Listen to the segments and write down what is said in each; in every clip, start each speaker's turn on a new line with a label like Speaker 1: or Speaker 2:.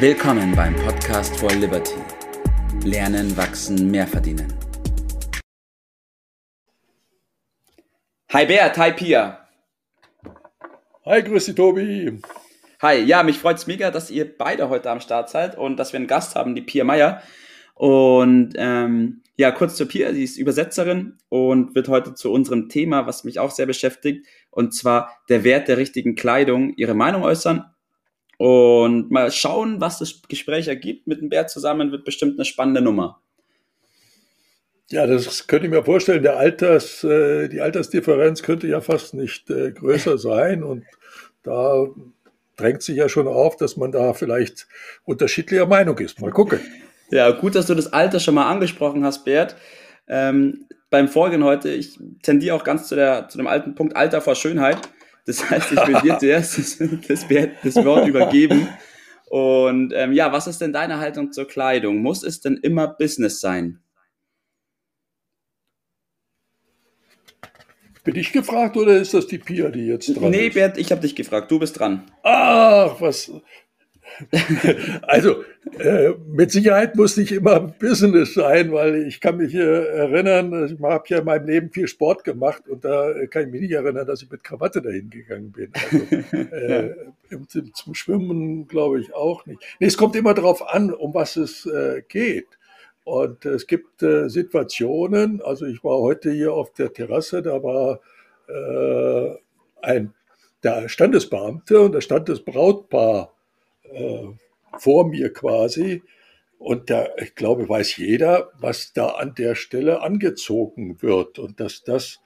Speaker 1: Willkommen beim Podcast for Liberty. Lernen, wachsen, mehr verdienen. Hi Bert, hi Pia.
Speaker 2: Hi, grüß dich Tobi.
Speaker 1: Hi, ja, mich freut es mega, dass ihr beide heute am Start seid und dass wir einen Gast haben, die Pia Meier. Und ähm, ja, kurz zur Pia, sie ist Übersetzerin und wird heute zu unserem Thema, was mich auch sehr beschäftigt, und zwar der Wert der richtigen Kleidung, ihre Meinung äußern und mal schauen, was das Gespräch ergibt. Mit dem Bert zusammen wird bestimmt eine spannende Nummer.
Speaker 2: Ja, das könnte ich mir vorstellen. Der Alters, äh, die Altersdifferenz könnte ja fast nicht äh, größer sein und da drängt sich ja schon auf, dass man da vielleicht unterschiedlicher Meinung ist. Mal gucken.
Speaker 1: Ja, gut, dass du das Alter schon mal angesprochen hast, Bert. Ähm, beim Vorgehen heute, ich tendiere auch ganz zu, der, zu dem alten Punkt Alter vor Schönheit. Das heißt, ich will dir zuerst das, das, das Wort übergeben. Und ähm, ja, was ist denn deine Haltung zur Kleidung? Muss es denn immer Business sein?
Speaker 2: Bin ich gefragt oder ist das die Pia, die jetzt
Speaker 1: dran nee, ist? Nee, Bert, ich habe dich gefragt. Du bist dran.
Speaker 2: Ach, was, also äh, mit Sicherheit muss nicht immer Business sein, weil ich kann mich äh, erinnern, ich habe ja in meinem Leben viel Sport gemacht und da kann ich mich nicht erinnern, dass ich mit Krawatte dahin gegangen bin. Also, äh, zum, zum Schwimmen glaube ich auch nicht. Nee, es kommt immer darauf an, um was es äh, geht. Und es gibt äh, Situationen, also ich war heute hier auf der Terrasse, da war äh, ein der Standesbeamte und da stand das Brautpaar äh, vor mir quasi. Und da, ich glaube, weiß jeder, was da an der Stelle angezogen wird und dass das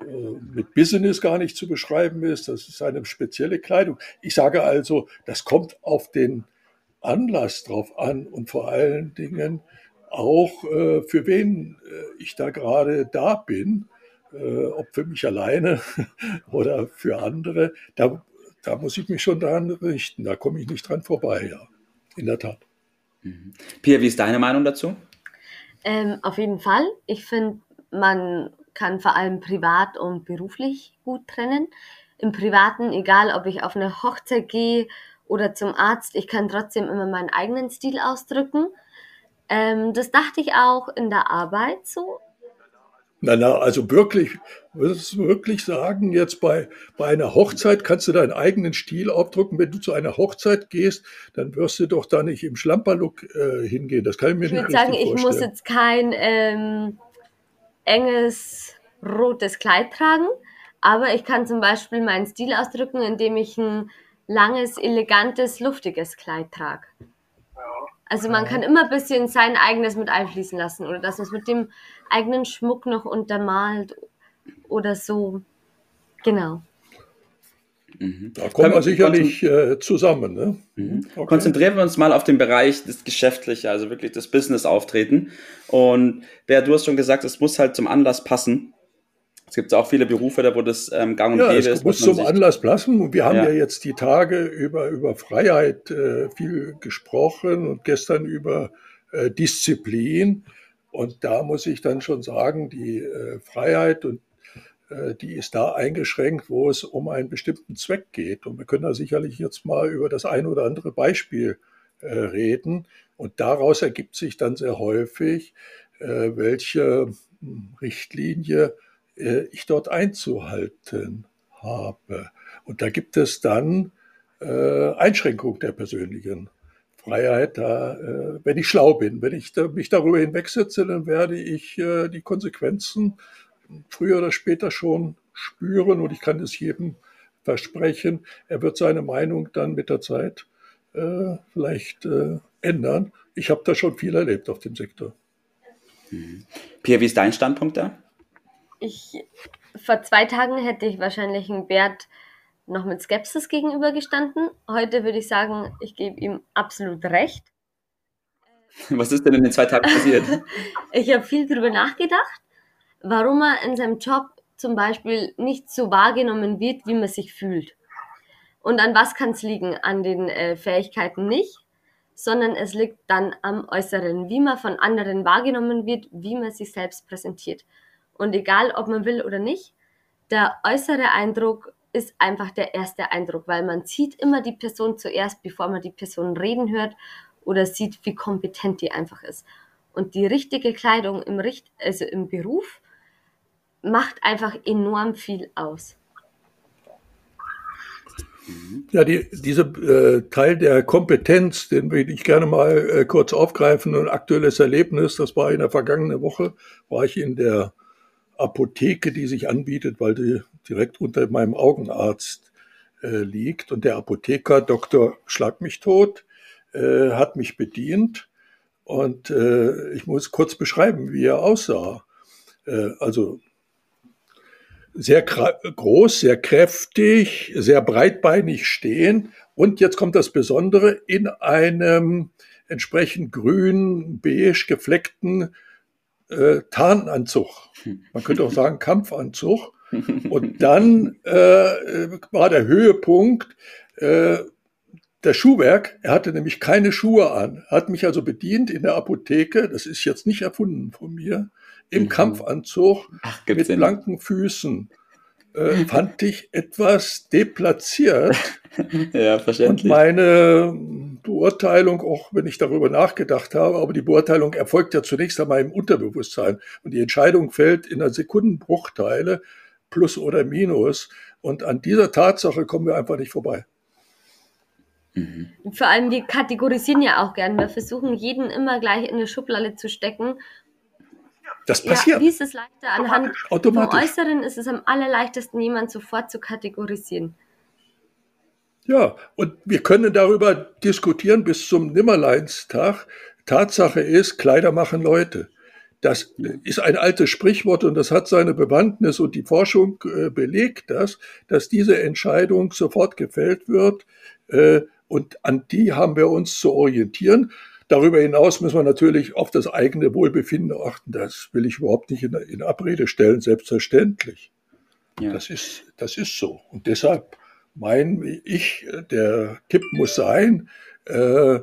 Speaker 2: äh, mit Business gar nicht zu beschreiben ist. Das ist eine spezielle Kleidung. Ich sage also, das kommt auf den Anlass drauf an und vor allen Dingen auch, äh, für wen äh, ich da gerade da bin, ob für mich alleine oder für andere. Da da muss ich mich schon daran richten. Da komme ich nicht dran vorbei, ja. In der Tat.
Speaker 1: Mhm. Pia, wie ist deine Meinung dazu?
Speaker 3: Ähm, auf jeden Fall. Ich finde, man kann vor allem privat und beruflich gut trennen. Im Privaten, egal ob ich auf eine Hochzeit gehe oder zum Arzt, ich kann trotzdem immer meinen eigenen Stil ausdrücken. Ähm, das dachte ich auch in der Arbeit so.
Speaker 2: Na, na, also wirklich, würdest du wirklich sagen, jetzt bei, bei einer Hochzeit kannst du deinen eigenen Stil aufdrücken. Wenn du zu einer Hochzeit gehst, dann wirst du doch da nicht im Schlamperlook äh, hingehen. Das kann ich mir ich nicht Ich würde sagen,
Speaker 3: ich muss jetzt kein ähm, enges rotes Kleid tragen, aber ich kann zum Beispiel meinen Stil ausdrücken, indem ich ein langes, elegantes, luftiges Kleid trage. Also man kann immer ein bisschen sein eigenes mit einfließen lassen oder dass man es mit dem eigenen Schmuck noch untermalt oder so. Genau.
Speaker 2: Mhm. Da kommen wir sicherlich äh, zusammen. Ne?
Speaker 1: Mhm. Okay. Konzentrieren wir uns mal auf den Bereich des Geschäftlichen, also wirklich das Business-Auftreten. Und wer du hast schon gesagt, es muss halt zum Anlass passen. Es gibt auch viele Berufe, da wo das ähm, gang und
Speaker 2: ja, gäbe ist. Es muss zum Anlass passen. Und wir haben ja. ja, jetzt die Tage über, über Freiheit äh, viel gesprochen und gestern über äh, Disziplin. Und da muss ich dann schon sagen, die äh, Freiheit und äh, die ist da eingeschränkt, wo es um einen bestimmten Zweck geht. Und wir können da sicherlich jetzt mal über das ein oder andere Beispiel äh, reden. Und daraus ergibt sich dann sehr häufig, äh, welche hm, Richtlinie ich dort einzuhalten habe. Und da gibt es dann äh, Einschränkungen der persönlichen Freiheit, da, äh, wenn ich schlau bin. Wenn ich mich darüber hinwegsetze, dann werde ich äh, die Konsequenzen früher oder später schon spüren und ich kann es jedem versprechen. Er wird seine Meinung dann mit der Zeit äh, vielleicht äh, ändern. Ich habe da schon viel erlebt auf dem Sektor.
Speaker 1: Mhm. Pierre, wie ist dein Standpunkt da?
Speaker 3: Ich, vor zwei Tagen hätte ich wahrscheinlich einen Bert noch mit Skepsis gegenübergestanden. Heute würde ich sagen, ich gebe ihm absolut recht.
Speaker 1: Was ist denn in den zwei Tagen passiert?
Speaker 3: ich habe viel darüber nachgedacht, warum er in seinem Job zum Beispiel nicht so wahrgenommen wird, wie man sich fühlt. Und an was kann es liegen? An den äh, Fähigkeiten nicht, sondern es liegt dann am Äußeren, wie man von anderen wahrgenommen wird, wie man sich selbst präsentiert. Und egal, ob man will oder nicht, der äußere Eindruck ist einfach der erste Eindruck, weil man sieht immer die Person zuerst, bevor man die Person reden hört oder sieht, wie kompetent die einfach ist. Und die richtige Kleidung im, Richt also im Beruf macht einfach enorm viel aus.
Speaker 2: Ja, die, dieser äh, Teil der Kompetenz, den würde ich gerne mal äh, kurz aufgreifen. Ein aktuelles Erlebnis, das war in der vergangenen Woche, war ich in der Apotheke, die sich anbietet, weil die direkt unter meinem Augenarzt äh, liegt. Und der Apotheker, Dr. Schlag mich tot, äh, hat mich bedient. Und äh, ich muss kurz beschreiben, wie er aussah. Äh, also sehr groß, sehr kräftig, sehr breitbeinig stehen. Und jetzt kommt das Besondere, in einem entsprechend grün, beige gefleckten äh, Tarnanzug. Man könnte auch sagen Kampfanzug. Und dann äh, war der Höhepunkt äh, der Schuhwerk. Er hatte nämlich keine Schuhe an. Hat mich also bedient in der Apotheke. Das ist jetzt nicht erfunden von mir im mhm. Kampfanzug Ach, mit blanken Füßen. Äh, fand ich etwas deplatziert.
Speaker 1: ja, verständlich.
Speaker 2: Und meine Beurteilung, auch wenn ich darüber nachgedacht habe, aber die Beurteilung erfolgt ja zunächst einmal im Unterbewusstsein. Und die Entscheidung fällt in einer Sekundenbruchteile, plus oder minus. Und an dieser Tatsache kommen wir einfach nicht vorbei.
Speaker 3: Mhm. Vor allem, wir kategorisieren ja auch gern. Wir versuchen, jeden immer gleich in eine Schublade zu stecken
Speaker 2: das passiert.
Speaker 3: Ja, wie ist es leichter? Anhand Automatisch. vom Äußeren ist es am allerleichtesten, jemanden sofort zu kategorisieren.
Speaker 2: Ja, und wir können darüber diskutieren bis zum Nimmerleinstag. Tatsache ist, Kleider machen Leute. Das ist ein altes Sprichwort und das hat seine Bewandtnis und die Forschung äh, belegt das, dass diese Entscheidung sofort gefällt wird äh, und an die haben wir uns zu orientieren. Darüber hinaus müssen wir natürlich auf das eigene Wohlbefinden achten. Das will ich überhaupt nicht in, in Abrede stellen, selbstverständlich. Ja. Das, ist, das ist so. Und deshalb meine ich, der Tipp muss sein, äh,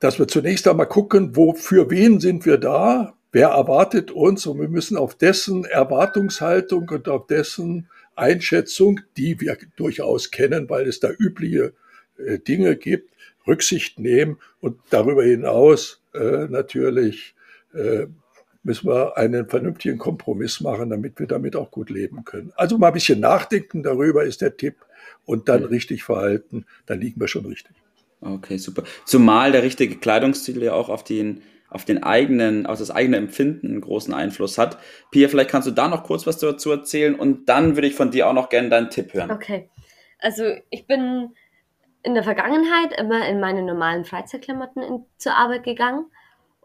Speaker 2: dass wir zunächst einmal gucken, wo, für wen sind wir da, wer erwartet uns und wir müssen auf dessen Erwartungshaltung und auf dessen Einschätzung, die wir durchaus kennen, weil es da übliche äh, Dinge gibt, Rücksicht nehmen und darüber hinaus äh, natürlich müssen wir einen vernünftigen Kompromiss machen, damit wir damit auch gut leben können. Also mal ein bisschen nachdenken darüber ist der Tipp und dann richtig verhalten, dann liegen wir schon richtig.
Speaker 1: Okay, super. Zumal der richtige Kleidungsstil ja auch auf den auf den eigenen, auf das eigene Empfinden einen großen Einfluss hat. Pia, vielleicht kannst du da noch kurz was dazu erzählen und dann würde ich von dir auch noch gerne deinen Tipp hören.
Speaker 3: Okay. Also ich bin in der Vergangenheit immer in meine normalen Freizeitklamotten in, zur Arbeit gegangen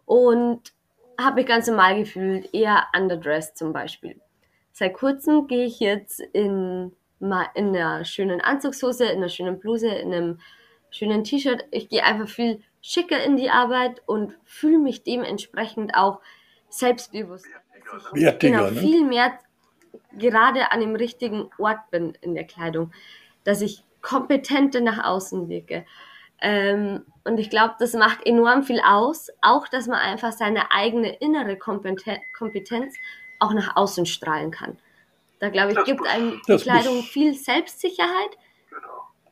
Speaker 3: und habe mich ganz normal gefühlt, eher underdressed zum Beispiel. Seit kurzem gehe ich jetzt in, in einer schönen Anzugshose, in einer schönen Bluse, in einem schönen T-Shirt. Ich gehe einfach viel schicker in die Arbeit und fühle mich dementsprechend auch selbstbewusst.
Speaker 2: Wertiger,
Speaker 3: genau, ne? viel mehr gerade an dem richtigen Ort bin in der Kleidung. Dass ich kompetente nach außen wirke. Ähm, und ich glaube, das macht enorm viel aus, auch dass man einfach seine eigene innere Kompetenz auch nach außen strahlen kann. Da glaube ich, das gibt einem die Kleidung viel Selbstsicherheit,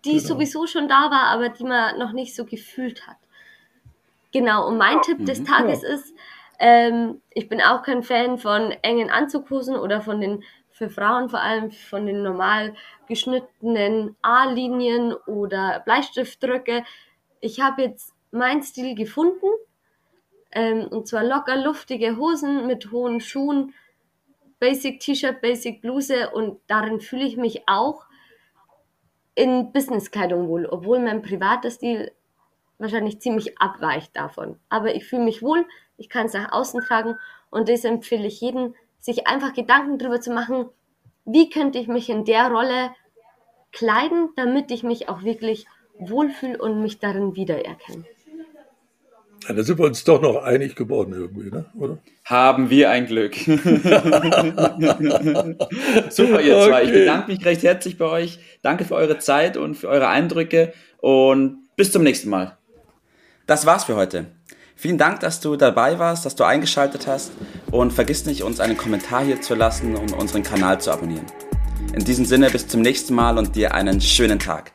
Speaker 3: die genau. sowieso schon da war, aber die man noch nicht so gefühlt hat. Genau, und mein ja. Tipp des mhm. Tages ja. ist, ähm, ich bin auch kein Fan von engen Anzughosen oder von den für Frauen vor allem von den normal geschnittenen A-Linien oder Bleistiftdrücke. Ich habe jetzt meinen Stil gefunden. Ähm, und zwar locker luftige Hosen mit hohen Schuhen, Basic T-Shirt, Basic Bluse und darin fühle ich mich auch in Businesskleidung wohl, obwohl mein privater Stil wahrscheinlich ziemlich abweicht davon. Aber ich fühle mich wohl, ich kann es nach außen tragen und das empfehle ich jedem, sich einfach Gedanken darüber zu machen, wie könnte ich mich in der Rolle kleiden, damit ich mich auch wirklich wohlfühle und mich darin wiedererkenne.
Speaker 2: Ja, da sind wir uns doch noch einig geworden irgendwie, ne? oder?
Speaker 1: Haben wir ein Glück. Super, ihr zwei. Ich bedanke mich recht herzlich bei euch. Danke für eure Zeit und für eure Eindrücke und bis zum nächsten Mal. Das war's für heute. Vielen Dank, dass du dabei warst, dass du eingeschaltet hast und vergiss nicht, uns einen Kommentar hier zu lassen und unseren Kanal zu abonnieren. In diesem Sinne, bis zum nächsten Mal und dir einen schönen Tag.